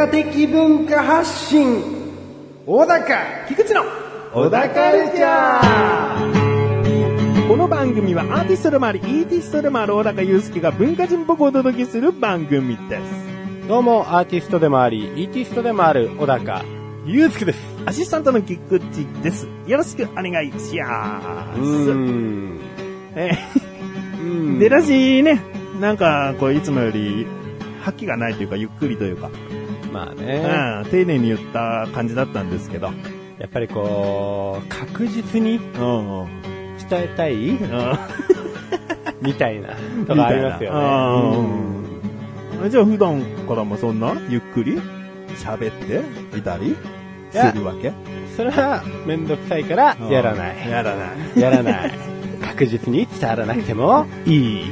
高的文化発信小高菊池の小高カルチャーこの番組はアーティストでもあり、イーティストでもある小高祐介が文化人っぽくお届けする番組です。どうも、アーティストでもあり、イーティストでもある、小高、ゆうすけです。アシスタントの菊池です。よろしくお願いしまうす。ーん。えうーん出だしね、なんか、こう、いつもより、覇気がないというか、ゆっくりというか、まあうね、ん、丁寧に言った感じだったんですけど、やっぱりこう、確実に。伝えたいうん みたいな、とかありますよね。うんじゃあ普段からもそんなゆっくり？喋っていたり？するわけ？うんそれは、めんどくさいから、やらない。やらない。やらない。確実に伝わらなくても、いい。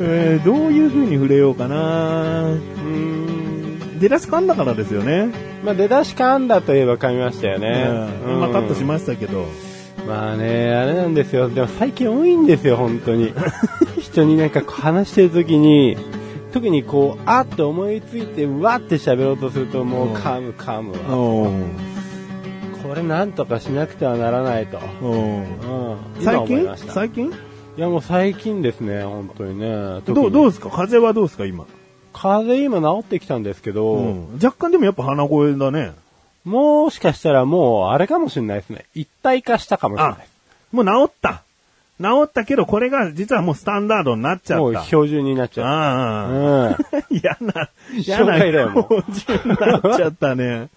えーどういう風に触れようかなうーん。出だし噛んだからですよね。まあ、出だし噛んだといえば噛みましたよね。うんまあカットしまましたけど。まあね、あれなんですよ。でも最近多いんですよ、本当に。人になんか話してる時に、特にこう、あって思いついて、わって喋ろうとすると、もううん噛む噛むわ。うんこれなんとかしなくてはならないと。うん最近？最近？いやもう最近ですね、本当にね。どう、どううですか？風邪はどうですか？今。風邪今治ってきたんですけど、うん若干でもやっぱ鼻声だね。もしかしたらもう、あれかもしれないですね。一体化したかもしれない。もう治った。治ったけど、これが実はもうスタンダードになっちゃった。もう標準になっちゃああ。う。うん。嫌な、嫌紹な標準になっちゃったね。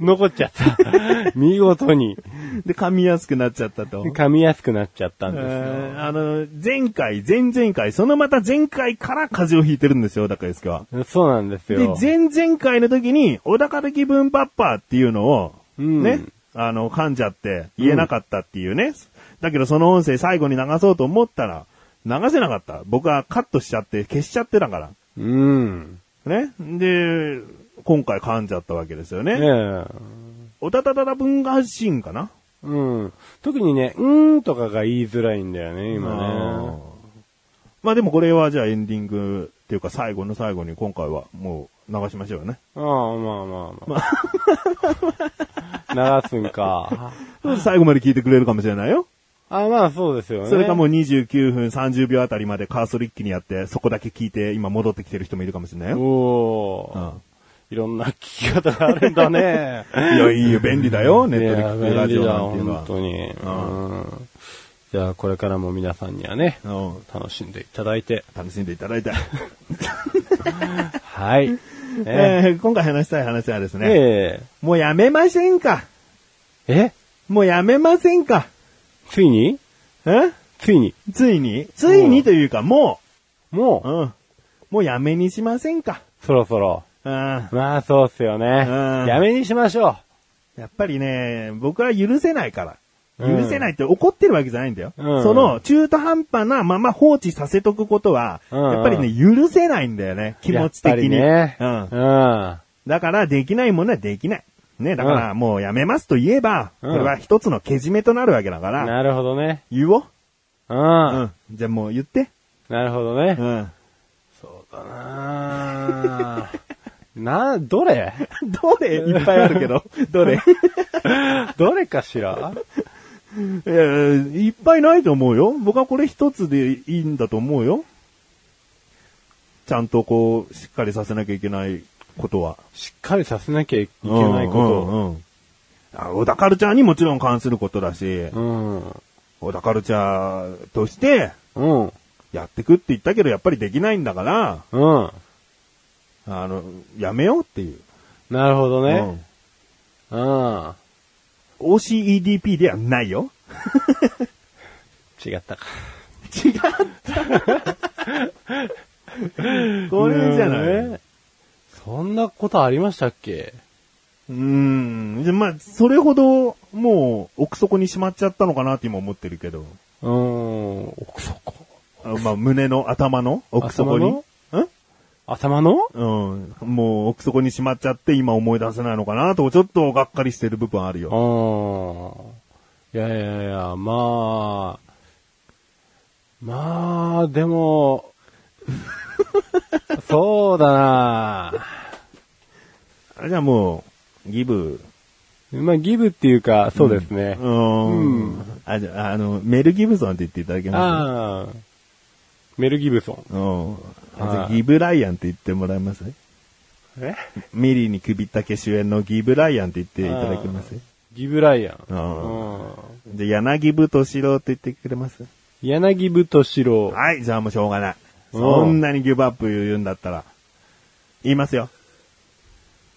残っちゃった。見事にで、噛みやすくなっちゃったと。噛みやすくなっちゃったんですよ。えーあの、前回、前々回、そのまた前回から風邪をひいてるんですよ、小高ですは。そうなんですで、よ。前々回の時に、小高的文パッパーっていうのを、うんね、あの、噛んじゃって言えなかったっていうね。だけどその音声最後に流そうと思ったら、流せなかった。僕はカットしちゃって消しちゃってたから。うん。ね。で、今回噛んじゃったわけですよね。ねえ。おたたたた文化発信かな？うん。特にね、うーんとかが言いづらいんだよね、今ね。ままあでもこれはじゃあエンディングっていうか最後の最後に今回はもう流しましょうよね。ああ、まあまあまあ。流すんか。最後まで聞いてくれるかもしれないよ。あまあそうですよね。それかもう29分30秒あたりまでカーソル一気にやって、そこだけ聞いて今戻ってきてる人もいるかもしれないよ。おーうんいろんな聞き方があるんだね。いや、いいよ、便利だよ、ネいットでや聞くラジオなんていうのは本。当に。うん。じゃあ、これからも皆さんにはね、うん楽しんでいただいて。楽しんでいただいて。はい。えー今回話したい話はですね、えもうやめませんか？ええ？もうやめませんか？ついに？え？ついに？ついに？ついにというか、ももう、うん。もうやめにしませんか？う、そろそろ。うん。まあ、そうっすよね。うんやめにしましょやっぱりね、僕は許せないから。うん許せないって怒ってるわけじゃないんだよ。うんその中途半端なまま放置させとくことは、うんやっぱりね、許せないんだよね。う。気持ち的に。やっぱりね。うん。うん。だから、できないものはできない。ね、だから、もうやめますと言えば、うんこれは一つのけじめとなるわけだから、なるほどね。言おう。うん。う。なんじゃあもう言って。るほどねう。ん。そうだな な、どれ？どれ？いっぱいあるけど、どれ？いどれかしら？やいっぱいないと思うよ。僕はこれ一つでいいんだと思うよ。ちゃんとこう、しっかりさせなきゃいけないことは。しっかりさせなきゃいけないこうんうんうんあ小田カルチャーにもちろん関することだし、と。うん。小田カルチャーとしてうん。やってくって言ったけどやっぱりできないんだから、うん。あの、やめようっていう。なるほどね。うんうん。OCEDP ではないよ。違ったか。これじゃない？ねそんなことありましたっけ？うーん。でまあ、それほど、もう、奥底にしまっちゃったのかなって今思ってるけど。うん。奥底？あまあ、胸の頭の？奥底に？頭の？ん？頭の？うん。もう奥底にしまっちゃって今思い出せないのかなと、ちょっとがっかりしてる部分あるうよ。ん。いやいやいや、まあ、まあ、でも、そうだなあじゃあもう、ギブ。まあ、ギブっていうか、そうですね。うん。あ、じゃあ、あの、メル・ギブソンって言っていただけまああ、メル・ギブソン。すうん。あじゃあはいギブ・ライアンって言ってもらえます？え？ミリーに首ったけ主演のギブ・ライアンって言っていただけます？ギブライアン。うんうんじゃあ、柳部敏郎って言ってくれます？柳太郎。はい、じゃあもうしょうがない。うんそんなにギブアップ言うんだったら。言いますよ。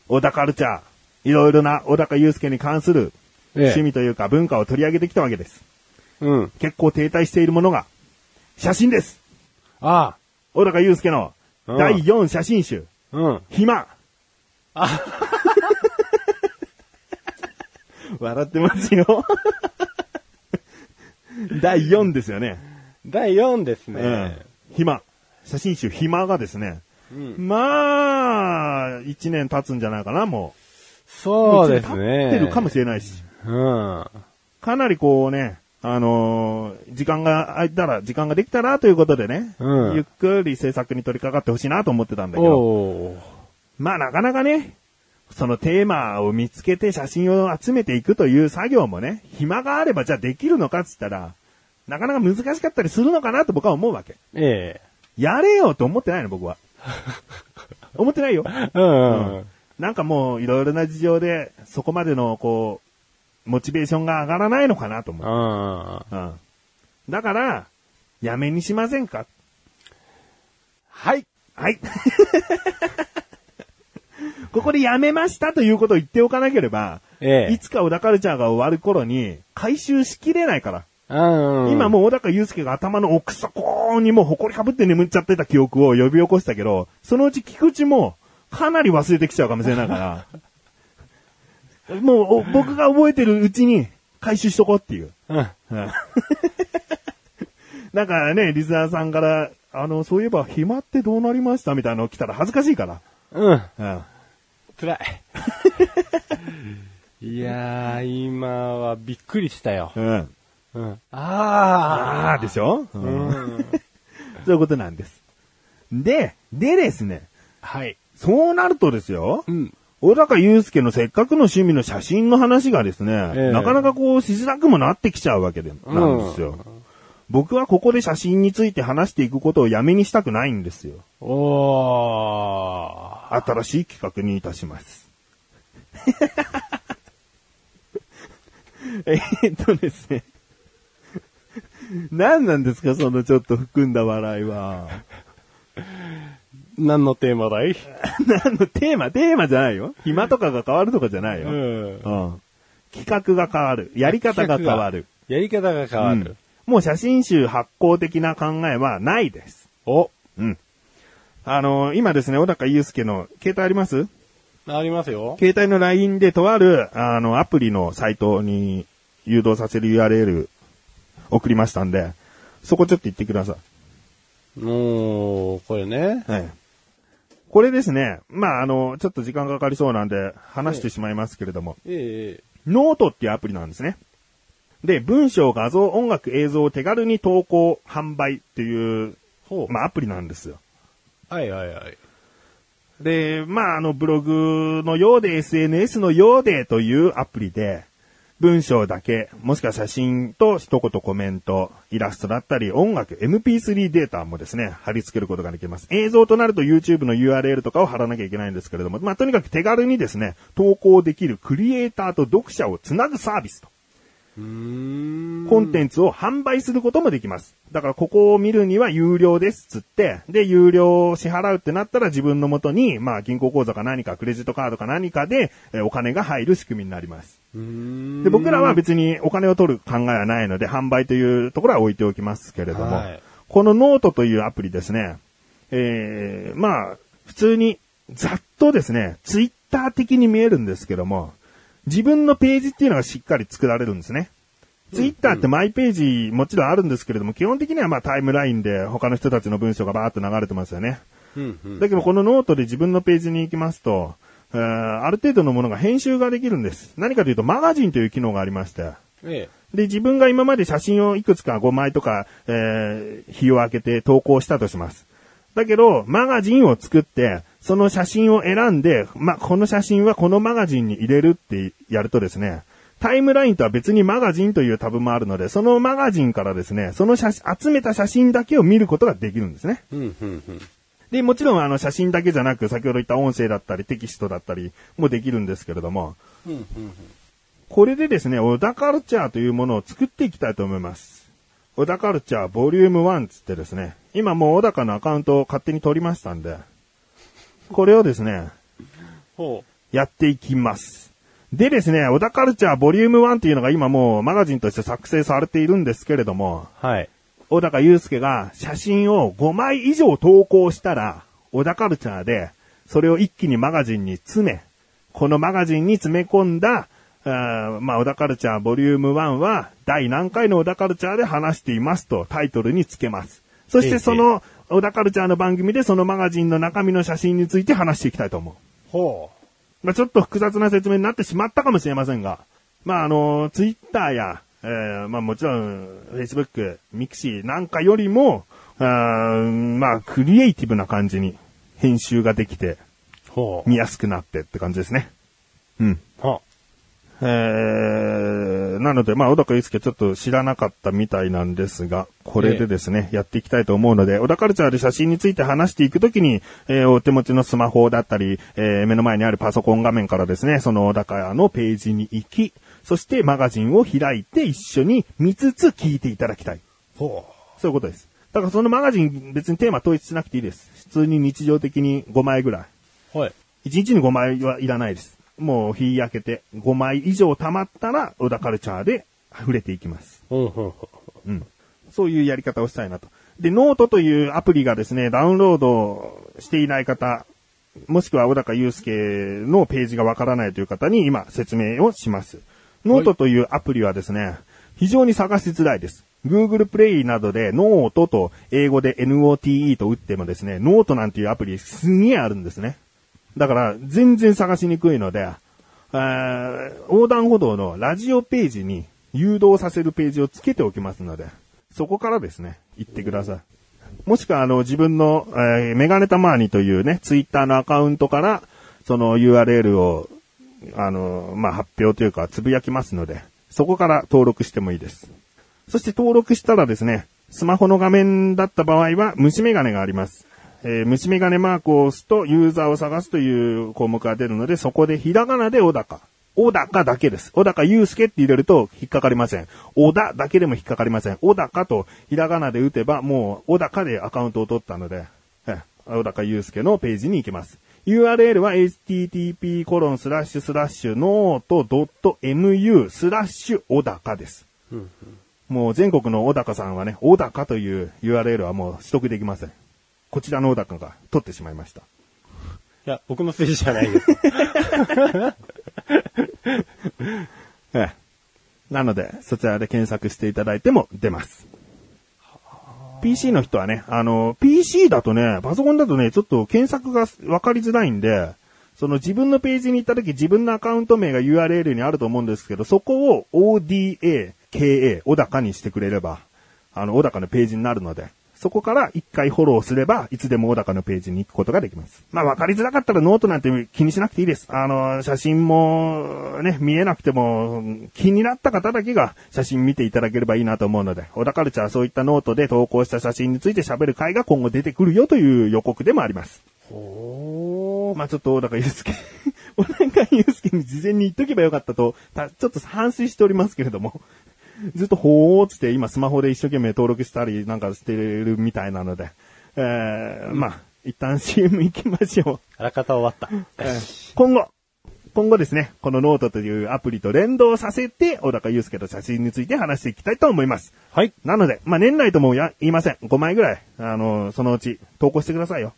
小田カルチャー。いろいろな小高祐介に関するええ趣味というか文化を取り上げてきたわけです。うん。結構停滞しているものが、写真です。あ小高祐介のうん第4写真集、あ、うん。暇。笑ってますよ。第4ですよね。第4ですうんね。。暇。写真集暇がですね、うん。まあ、1年経つんじゃないかな、もそうですね。経ってるかもしれないし。うん。かなりこうね、あのー時間が空いたら、時間ができたらということでね、うんゆっくり制作に取り掛かってほしいなと思ってたんだけど。まあなかなかね、そのテーマを見つけて写真を集めていくという作業もね、暇があればじゃあできるのかっつったら、なかなか難しかったりするのかなと僕は思うわけ。えやれよと思ってないの僕は。思ってないよ。え。うん。うん。なんかもういろいろな事情で、そこまでのこう、モチベーションが上がらないのかなと思う。あうん。だから、やめにしませんか？はい。はい。ここでやめましたということを言っておかなければ、ええ。いつか小田カルチャーが終わる頃に回収しきれないから。うん。今もう小高祐介が頭の奥底にもう埃かぶって眠っちゃってた記憶を呼び起こしたけど、そのうち菊池もかなり忘れてきちゃうかもしれないから、もうお僕が覚えてるうちに回収しとこうっていう。うん。うん なんかね、リスナーさんから、あの、そういえば暇ってどうなりましたみたいなの来たら恥ずかしいから。うん。うん。辛い。いやー、今はびっくりしたよ。うん。うん。あああ、でしょ、う、うんん。そういうことなんです。で、でですね、はい。そうなるとですよ、うん。小高祐介のせっかくの趣味の写真の話がですね、ええなかなかこうしづらくもなってきちゃうわけで、なんですよ。僕はここで写真について話していくことをやめにしたくないんですよ。おー。新しい企画にいたします。えーっとですね。何なんですかそのちょっと含んだ笑いは。何のテーマだい？何のテーマ、テーマじゃないよ。暇とかが変わるとかじゃないよ。ん。うん。企画が変わる。やり方が変わる。やり方が変わうんる。もう写真集発行的な考えはないです。お、うん。あの今ですね、小高祐介の携帯あります？ありますよ。携帯の LINE でとある、あの、アプリのサイトに誘導させる URL 送りましたんで、そこちょっと言ってくださもう、これねい。。はい。これですね、まあ、あの、ちょっと時間かかりそうなんで、話してしまいますけれども、ええノートっていうアプリなんですね。で、文章、画像、音楽、映像を手軽に投稿、販売っていう、ほう。まあ、アプリなんですよ。はいはいはい。で、まあ、あの、ブログのようで SNS のようでというアプリで、文章だけ、もしくは写真と一言コメント、イラストだったり、音楽、MP3 データもですね、貼り付けることができます。映像となると YouTube の URL とかを貼らなきゃいけないんですけれども、まあ、とにかく手軽にですね、投稿できるクリエイターと読者をつなぐサービスと。コンテンツを販売することもできます。だからここを見るには有料ですっつって、で、有料を支払うってなったら自分の元に、まあ銀行口座か何かクレジットカードか何かで、えーお金が入る仕組みになります。で、僕らは別にお金を取る考えはないので、販売というところは置いておきますけれども、はいこのノートというアプリですね、えー、まあ、普通にざっとですね、ツイッター的に見えるんですけども、自分のページっていうのがしっかり作られるんですね。ツイッターってマイページもちろんあるんですけれども、基本的にはまあタイムラインで他の人たちの文章がバーっと流れてますよね。だけどこのノートで自分のページに行きますと、えーある程度のものが編集ができるんです。何かというとマガジンという機能がありまして、えで、自分が今まで写真をいくつか5枚とか、えー日を空けて投稿したとします。だけど、マガジンを作って、その写真を選んで、ま、この写真はこのマガジンに入れるってやるとですね、タイムラインとは別にマガジンというタブもあるので、そのマガジンからですね、その写真、集めた写真だけを見ることができるんですね。えうんうんうん。で、もちろんあの写真だけじゃなく、先ほど言った音声だったりテキストだったりもできるんですけれども、うんうんこれでですね、小田カルチャーというものを作っていきたいと思います。小田カルチャーボリューム1つってですね、今もう小高のアカウントを勝手に取りましたんで、これをですね、ほやっていきます。でですね、小田カルチャーボリューム1っていうのが今もうマガジンとして作成されているんですけれども、う。はい。小高祐介が写真を5枚以上投稿したら、小田カルチャーで、それを一気にマガジンに詰め、このマガジンに詰め込んだ、あーまあ、小田カルチャーボリューム1は、第何回の小田カルチャーで話していますとタイトルにつけます。そしええてその、オダカルチャーの番組でそのマガジンの中身の写真について話していきたいと思う。ほまあ、ちょっと複雑な説明になってしまったかもしれませんが、まあ、あの、ツイッターや、えーまあ、もちろん、フェイスブック、ミクシーなんかよりも、あーまあ、クリエイティブな感じに編集ができて。見やすくなってって感じですね。うん。はえー、なので、まあ、小高祐介ちょっと知らなかったみたいなんですが、これでですね、やっていきたいと思うので、オダカルチャーで写真について話していくときに、えーお手持ちのスマホだったり、えー目の前にあるパソコン画面からですね、その小高のページに行き、そしてマガジンを開いて一緒に見つつ聞いていただきたい。ほそういうことです。だからそのマガジン別にテーマ統一しなくていいです。普通に日常的に5枚ぐらい。う。はい。1日に5枚はいらないです。もう日焼けて5枚以上溜まったら、小田カルチャーで溢れていきます。うん。うん。そういうやり方をしたいなと。で、ノートというアプリがですね、ダウンロードしていない方、もしくは小高祐介のページがわからないという方に今説明をします。ノートというアプリはですね、非常に探しづらいです。Google Play などでノートと英語で NOTE と打ってもですね、ノートなんていうアプリすげえあるんですね。だから全然探しにくいので、横断歩道のラジオページに誘導させるページをつけておきますので、そこからですね、行ってください。もしくは、あの、自分の、えーメガネたまーにというね、ツイッターのアカウントから、その URL を、あの、まあ、発表というか、つぶやきますので、そこから登録してもいいです。そして登録したらですね、スマホの画面だった場合は、虫眼鏡があります。えー虫眼鏡マークを押すと、ユーザーを探すという項目が出るので、そこでひらがなで小高。小高だけです。小高祐介って入れると引っかかりません。小田だけでも引っかかりません。小高とひらがなで打てば、もう小高でアカウントを取ったので、え小高祐介のページに行けます。URL は http コロンスラッシュスラッシュノート .mu スラッシュ小高です。もう全国の小高さんはね、小高という URL はもう取得できません。こちらの小高が取ってしまいました。いや、僕のせいじゃないです。ええ。なので、そちらで検索していただいても出ます。PC の人はね、あの、PC だとね、パソコンだとね、ちょっと検索がわかりづらいんで、その自分のページに行った時自分のアカウント名が URL にあると思うんですけど、そこを ODA、KA、小高にしてくれれば、あの、小高のページになるので、そこから一回フォローすれば、いつでも小高のページに行くことができます。まあ、わかりづらかったらノートなんて気にしなくていいです。あの、写真も、ね、見えなくても、気になった方だけが写真見ていただければいいなと思うので、オダカルチャーはそういったノートで投稿した写真について喋る回が今後出てくるよという予告でもあります。おー。まあちょっと小高祐介、小高祐介に事前に言っとけばよかったと、たちょっと反省しておりますけれども、ずっとほーっつって今スマホで一生懸命登録したりなんかしてるみたいなので、えー、まあ、一旦 CM 行きましょう。あらかた終わった。えー今後、今後ですね、このノートというアプリと連動させて、小高祐介と写真について話していきたいと思います。はい。なので、まあ、年内ともや言いません。5枚ぐらい、あの、そのうち投稿してくださいよ。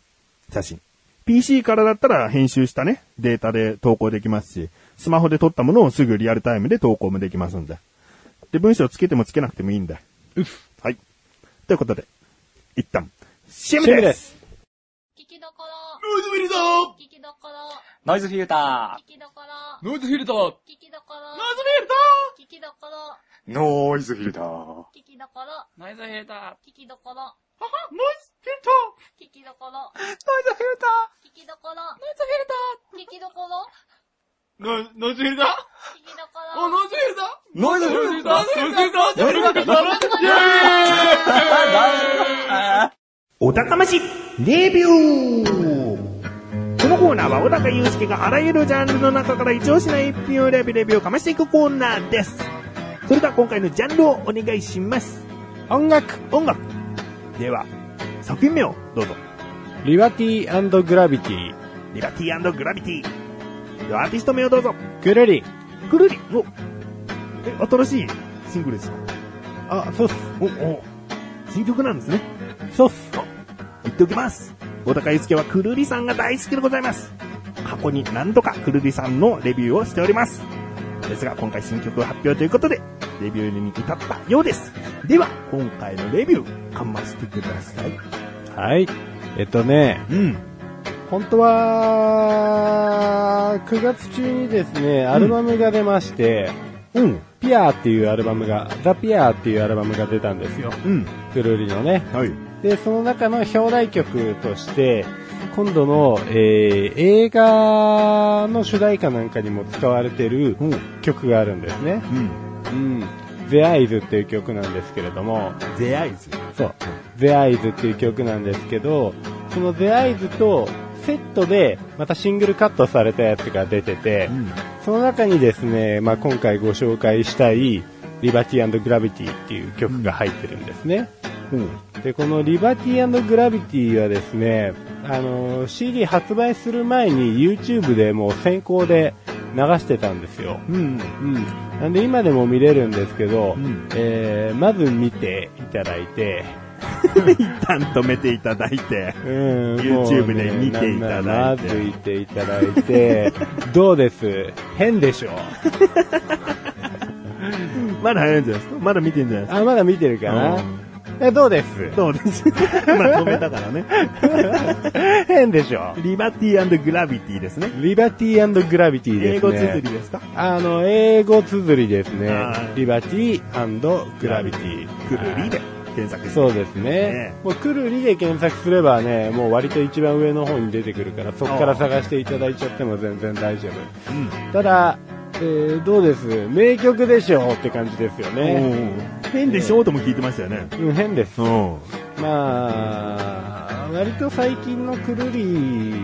写真。PC からだったら編集したね、データで投稿できますし、スマホで撮ったものをすぐリアルタイムで投稿もできますんで。で、文章つけてもつけなくてもいいんで。はい。ということで、一旦、CM でシェムです。す。聞きどこノイズフィルター。聞きどころ、ノイズフィルタ聞きどころ、ノイズフィルター。聞きどころ、ノイズフィルタ聞きどころ、ー。ノイズフィルター。聞きどころ、ーノイズフィルター。聞きどころ、ははノイズフィルター。聞きどころ、ノイズフィルタ聞きどころ、ノイズフィルタ聞きどころ、ーノイノイズフィルター聞きどこあ、ろ、ノ。ノイズフィルター。ノイズフィルターノイズフィルター。ノイズフィルター。お高ましレビューこのコーナーは小高祐介があらゆるジャンルの中から一押しな一品をレビューレビューをかましていくコーナーです。それでは今回のジャンルをお願いします。音楽音楽では、作品名をどうぞ。リバティグラビティ、リバティグラビティ。ではアーティスト名をどうぞ。くるり。くるり。お、え、新しいシングルですか？あ、そうっす。お、お、新曲なんですね。そうっす。言っておきます。小高祐介はくるりさんが大好きでございます。過去に何度かくるりさんのレビューをしております。ですが、今回新曲発表ということで、レビューに至ったようです。では、今回のレビュー、かましてください。はい。えっとね、うん。本当は、9月中にですね、アルバムが出まして、うん。ピアーっていうアルバムが、ザ・ピアーっていうアルバムが出たんですよ。うん。くるりのね。はい。で、その中の表題曲として、今度の、えー映画の主題歌なんかにも使われてるうん。曲があるんですね。うん。うん。The Eyes っていう曲なんですけれども、ゼアイズ。そう。The Eyes っていう曲なんですけど、その The Eyes とセットでまたシングルカットされたやつが出てて、うん。その中にですね、まあ、今回ご紹介したい Liberty Gravity っていう曲が入ってるんですね。うん。で、この Liberty Gravity はですね、あの、CD 発売する前に YouTube でもう先行で流してたんですよ。うん。うん。なんで今でも見れるんですけど、うんえー、まず見ていただいて、一旦止めていただいて。うん YouTube で見ていただいて。まずいていただいて、どうです？変でしょ まだ早いんじゃないですか？まだ見てんじゃないですあ、まだ見てるかかな、えどうです？どうです？まあ止めたからね。変でしょリバティグラビティですね。リバティグラビティですね。英語綴りですか？あの、英語綴りですね。リバティグラビティ。くるりで検索。そうですねね。もう、くるりで検索すればね、もう割と一番上の方に出てくるから、そこから探していただいちゃっても全然大丈夫。うん。ただ、えー、どうです？名曲でしょって感じですよね。変でしょうとも聞いてましたよね。うん、変です。うん。まあ、割と最近のくるり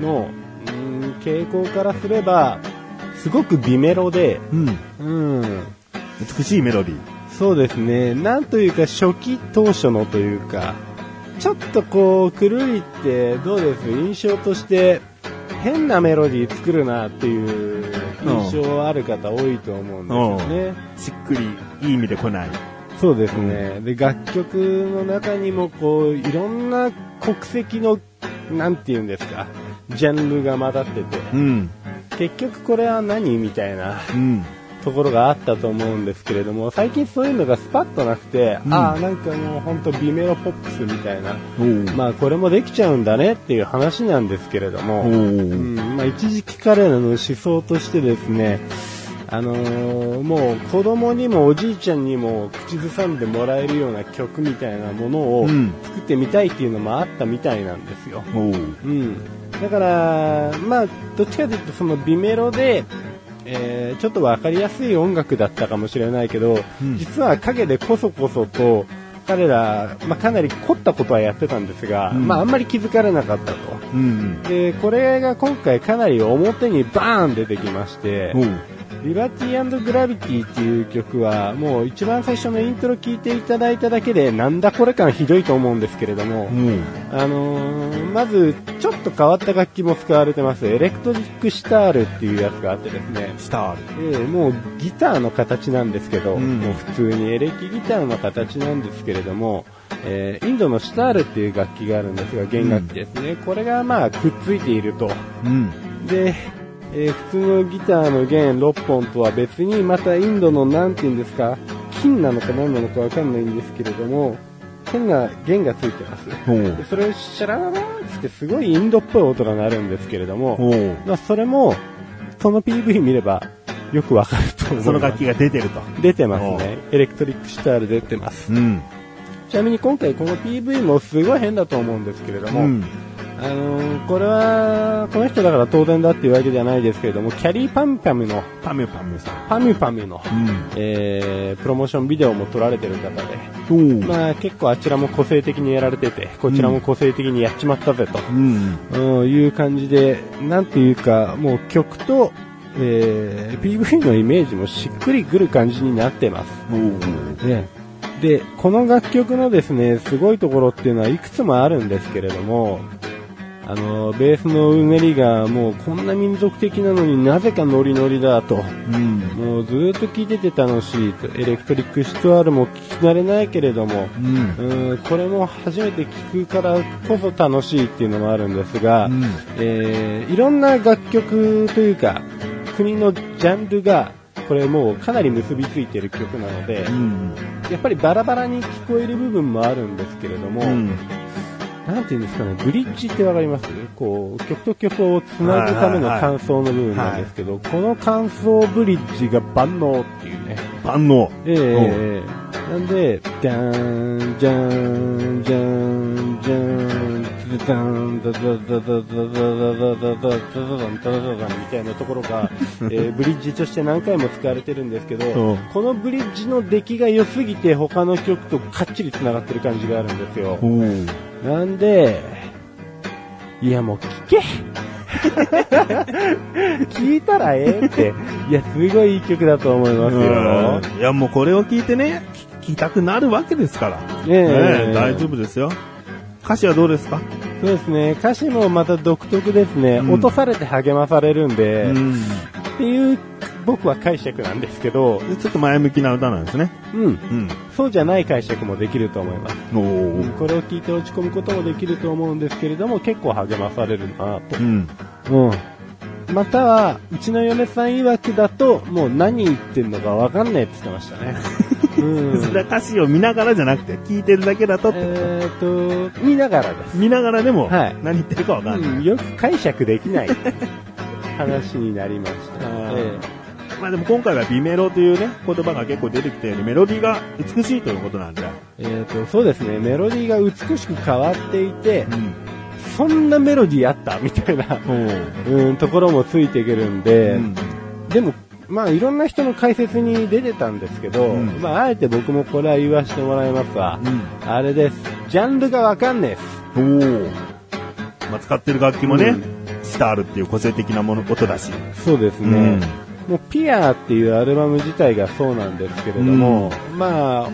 の、うん、傾向からすれば、すごく美メロで、うん。うん、美しいメロディー。そうですね。なんというか初期当初のというか、ちょっとこう、くるりってどうです？印象として変なメロディー作るなっていう印象ある方多いと思うんですよね。しっくり、いい意味で来ない。そうですね。で、楽曲の中にもこう、いろんな国籍の、なんて言うんですか、ジャンルが混ざってて、うん。結局これは何？みたいなうん。ところがあったと思うんですけれども、最近そういうのがスパッとなくて、うん。ああ、なんかもうほんと美メロポップスみたいな、まあこれもできちゃうんだねっていう話なんですけれどおも、うーん、まあ一時期彼らの思想としてですね、あのーもう子供にもおじいちゃんにも口ずさんでもらえるような曲みたいなものをうん。作ってみたいっていうのもあったみたいなんですよ。う。ん。だから、まあ、どっちかというとその美メロで、えーちょっとわかりやすい音楽だったかもしれないけど、うん実は影でこそこそと、彼ら、まあ、かなり凝ったことはやってたんですが、うんまあ、あんまり気づかれなかったと。うん。で、これが今回かなり表にバーン出てきましてリバティグラビティっていう曲は、もう一番最初のイントロ聞いていただいただけで、なんだこれ感ひどいと思うんですけれども、うん。あのーまず、ちょっと変わった楽器も使われてます。エレクトリックシタールっていうやつがあってですね。スタール。ええもうギターの形なんですけど、うんもう普通にエレキギターの形なんですけれども、えーインドのシタールっていう楽器があるんですが、弦楽器ですね。これがまあくっついていると。うん。で、えー普通のギターの弦6本とは別にまたインドのなんて言うんですか、金なのか何なのかわかんないんですけれども、変な弦がついてます。でそれをシャラララーンってすごいインドっぽい音が鳴るんですけれども、まあそれも、その PV 見ればよくわかると思います。その楽器が出てると。出てますね。エレクトリックシタール出てます。うん。ちなみに今回この PV もすごい変だと思うんですけれども、うん。あのーこれは、この人だから当然だっていうわけじゃないですけれども、キャリーパムパムの、パミュパミュさん。パミュパミュの、うん。えー、プロモーションビデオも撮られてる方で。まあ結構あちらも個性的にやられてて、こちらも個性的にやっちまったぜと、うん。うん、いう感じで、なんていうか、もう曲と、えー、PV のイメージもしっくりくる感じになってます。ね、で、この楽曲のですね、すごいところっていうのはいくつもあるんですけれども、あの、ベースのうねりがもうこんな民族的なのになぜかノリノリだと。うん。もうずーっと聴いてて楽しいと。エレクトリックシトワールも聴き慣れないけれども、うん。うん、これも初めて聴くからこそ楽しいっていうのもあるんですが、うんえーいろんな楽曲というか、国のジャンルが、これもうかなり結びついてる曲なので、うん。やっぱりバラバラに聞こえる部分もあるんですけれども、うん。なんていうんですかね、ブリッジってわかります？こう、曲と曲をつなぐための感想の部分なんですけど、この感想ブリッジが万能っていうね。万能。ええええなんで、じゃーん、じゃーん、じゃーん、ーん、ズザン、ザザザザザザザザザザザザザザザみたいなところが、えーブリッジとして何回も使われてるんですけど、このブリッジの出来が良すぎて他の曲とかっちり繋がってる感じがあるんですよ。なんで、いやもう聞け聞いたらええって。いや、すごいいい曲だと思いますよ。いや、もうこれを聞いてね、聞きたくなるわけですから。ええね大丈夫ですよ。歌詞はどうですかそうですね。歌詞もまた独特ですね。うん落とされて励まされるんで、うん。っていう僕は解釈なんですけど、でちょっと前向きな歌なんですね。うん。うん。そうじゃない解釈もできると思います。これを聞いて落ち込むこともできると思うんですけれども、結構励まされるなとう。ん。うん。または、うちの嫁さん曰くだと、もう何言ってんのかわかんないって言ってましたね。うん。それは歌詞を見ながらじゃなくて、聞いてるだけだとってこと、えーと、見ながらです。見ながらでも、はい何言ってるかわかんない。うん、よく解釈できない 話になりました。あーえまあでも今回は美メロというね、言葉が結構出てきて、メロディーが美しいということなんで。ええーと、そうですね、メロディーが美しく変わっていて、うん。そんなメロディーあった？みたいな、うん、ところもついてくるんで、うんでも、まあいろんな人の解説に出てたんですけど、うんまああえて僕もこれは言わせてもらいますわ。うん。あれです。ジャンルがわかんねえっす。おーまあ、使ってる楽器もね、シタールっていう個性的なもの、音だし。そうですね。もうピアっていうアルバム自体がそうなんですけれども、まあ、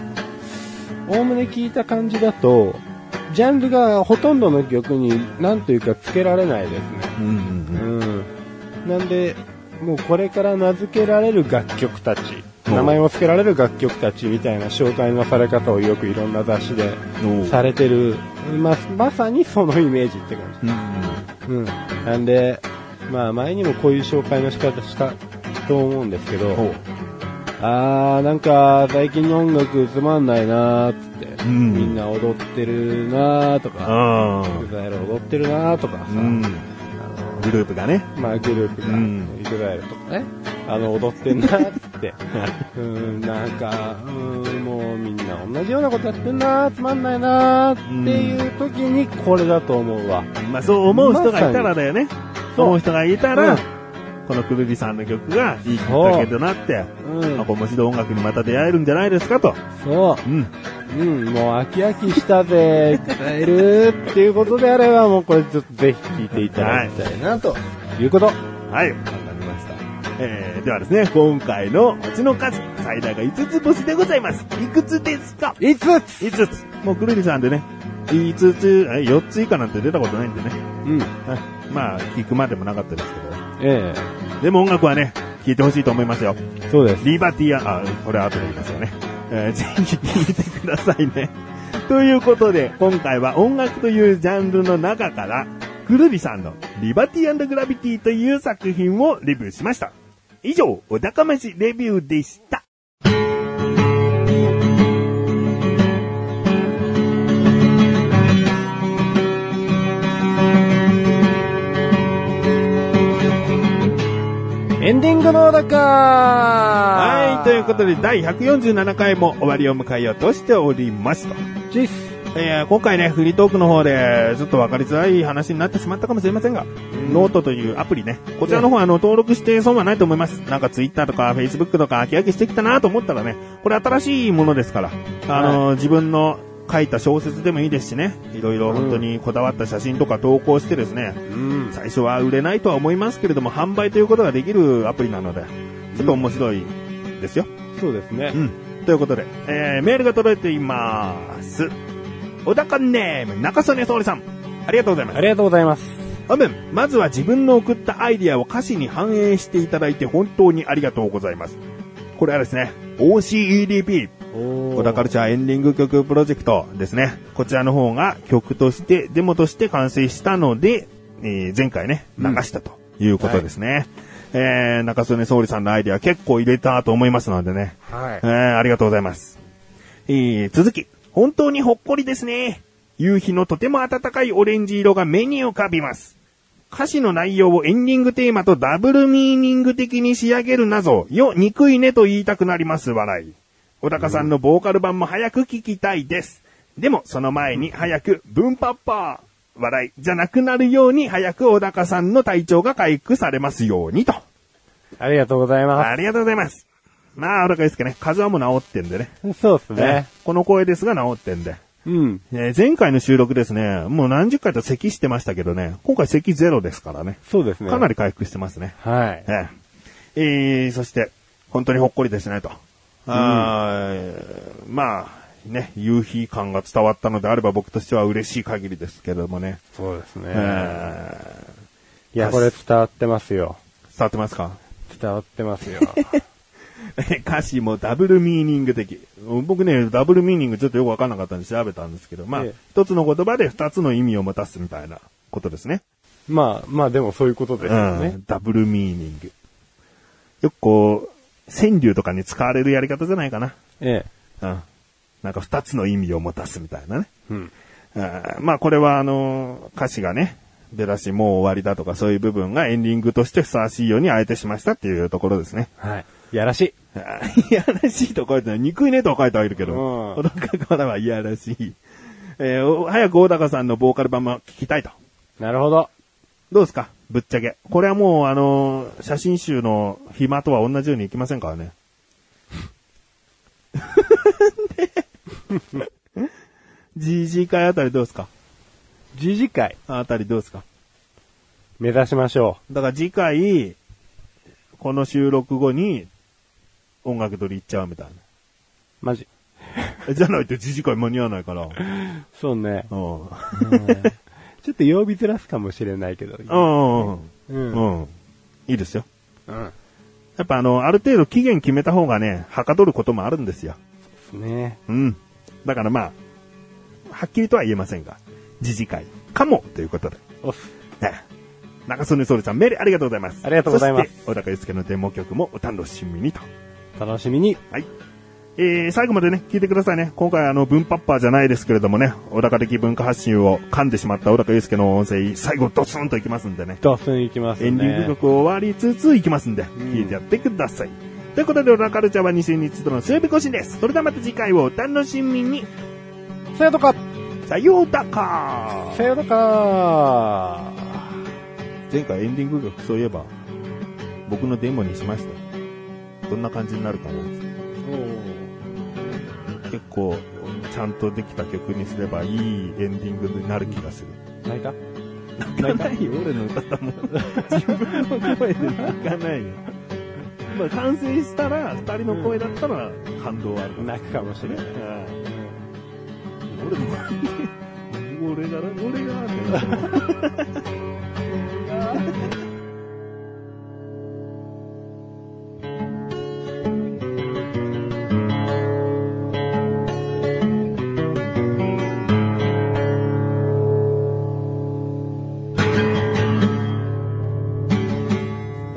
おおむね聞いた感じだと、ジャンルがほとんどの曲に何というか付けられないですね。うん。うん。うん。なんで、もうこれから名付けられる楽曲たち、うん名前を付けられる楽曲たちみたいな紹介のされ方をよくいろんな雑誌でおされてる、ままさにそのイメージって感じ。うん。うん。なんで、まあ前にもこういう紹介の仕方したと思うんですけど、あー、なんか最近の音楽つまんないなーっうんみんな踊ってるなーとか、あエグザイル踊ってるなーとかさ、あ。うん。あグループがね。のまあグループが、うんエグザイルとかね、あの踊ってんなーっつって、うん、なんか、うん、もうみんな同じようなことやってんなー、つまんないなーっていう時にこれだと思うわ。まあそう思う人がいたらだよね。そう思う人がいたら、うんこのくるりさんの曲がいいきっかけとなって、うんまあ、こうもう一度音楽にまた出会えるんじゃないですかと。そう。うん。うん、もう飽き飽きしたぜ、伝えるっていうことであれば、もうこれちょっとぜひ聞いていただきたいな、ということ。はい、わかりました。えー、ではですね、今回のうちの数、最大が5つ星でございます。いくつですか？いつ ?5 つ。もうくるりさんでね、5つ、え4つ以下なんて出たことないんでね。うん。はいまあ、聞くまでもなかったですけど。えでも音楽はね、聴いてほしいと思いますよ。えそうです。リバティア、あ、これ後で言いますよね。えーぜひ聴いてくださいね。ということで、今回は音楽というジャンルの中から、くるりさんのリバティグラビティという作品をレビューしました。以上、お高めしレビューでした。ンディングの小高はい、はいということで、第147回も終わりを迎えようとしておりますと。チス。えー今回ね、フリートークの方で、ちょっと分かりづらい話になってしまったかもしれませんが、ノートというアプリね、こちらの方、あの、登録して損はないと思います。なんかツイッターとかフェイスブックとか飽き飽きしてきたなと思ったらね、これ新しいものですから、あの、自分の書いた小説でもいいですしね、いろいろ本当にこだわった写真とか投稿してですね、うん。最初は売れないとは思いますけれども、販売ということができるアプリなので、ちょっと面白いですよ。そうですね。うん。ということで、えー、メールが届いています。小高ネーム、中曽根総理さん。ありがとうございますあ。りがとうございます。本文、まずは自分の送ったアイディアを歌詞に反映していただいて本当にありがとうございます。これはですね、OCEDP、お小田カルチャーエンディング曲プロジェクトですね。こちらの方が曲として、デモとして完成したので、えー前回ね、流したということですね。えー、中曽根総理さんのアイディア結構入れたと思いますのでね。はいえ。ーありがとうございます。えー続き、本当にほっこりですね。夕日のとても暖かいオレンジ色が目に浮かびます。歌詞の内容をエンディングテーマとダブルミーニング的に仕上げるなぞ、よ、憎いねと言いたくなります、笑い。小高さんのボーカル版も早く聞きたいです。でも、その前に早く、ブンパッパー、笑い、じゃなくなるように早く小高さんの体調が回復されますようにと。ありがとうございまありがとうございます。まあ、小高ですけどね、風邪はもう治ってんでね。す。そうですねね。この声ですが治ってんで。うん。えー前回の収録ですね、もう何十回と咳してましたけどね、今回咳ゼロですからね。そうですね。かなり回復してますね。はい。えええーそして、本当にほっこりですね、と。まあ、ね、夕日感が伝わったのであれば僕としては嬉しい限りですけれどもね。そうですね。えいや、これ伝わってますよ。ー伝わってますか？伝わってますよ。歌詞もダブルミーニング的。僕ね、ダブルミーニングちょっとよくわかんなかったんで調べたんですけど、まあ、ええ一つの言葉で二つの意味を持たすみたいなことですね。まあ、まあでもそういうことですよねうん。ダブルミーニング。よくこう、川柳とかに使われるやり方じゃないかな。ええ。うん。なんか二つの意味を持たすみたいなね。うん。あーまあこれはあの、歌詞がね、出だしもう終わりだとかそういう部分がエンディングとしてふさわしいようにあえてしましたっていうところですね。はい。やらしい。いやらしいと書いてない。憎いねとは書いてあるけど、うん小高からはいやらしい。えーお早く小高さんのボーカル版も聞きたいと。なるほど。どうですか？ぶっちゃけ。これはもう、あのー写真集の暇とは同じようにいきませんからね。GG 会あたりどうですか？次次回、あたりどうですか？目指しましょだから次回、この収録後に、音楽取り行っちゃうみたいな。う。マジ。え じゃないと次次回間に合わないから。うん。そうね。うん。ちょっと曜日ずらすかもしれないけど。うん。うん。うん。いいですよ。うん。やっぱあの、ある程度期限決めた方がね、はかどることもあるんですよ。ねうん。だからまあ、はっきりとは言えませんが、次次回かもということで。おっす。ね中曽根総理さんメールありがとうございます。ありがとうございますそして、小高祐介のデモ曲もお楽しみにと。楽しみに。はい。えー、最後までね、聞いてくださいね。今回あの、文パッパーじゃないですけれどもね、小高的文化発信を噛んでしまった小高祐介の音声、最後ドスンといきますんでね。ドスンいきますね。エンディング曲終わりつついきますんで、聞いてやってください。ということで、小高カルチャーは2週に一度の水曜日更新です。それではまた次回をお楽しみに。さよならさようだかさよなら前回エンディング曲そういえば、僕のデモにしましたよ。どんな感じになるかな結構、ちゃんとできた曲にすればいいエンディングになる気がする。泣いた？泣かないよ、俺の歌だもん。自分の声で泣かないよ。まあ、完成したら、二人の声だったら、感動はある泣くかもしれない。俺も、俺がな、俺が、って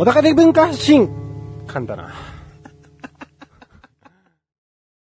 小高で文化発信噛んだな。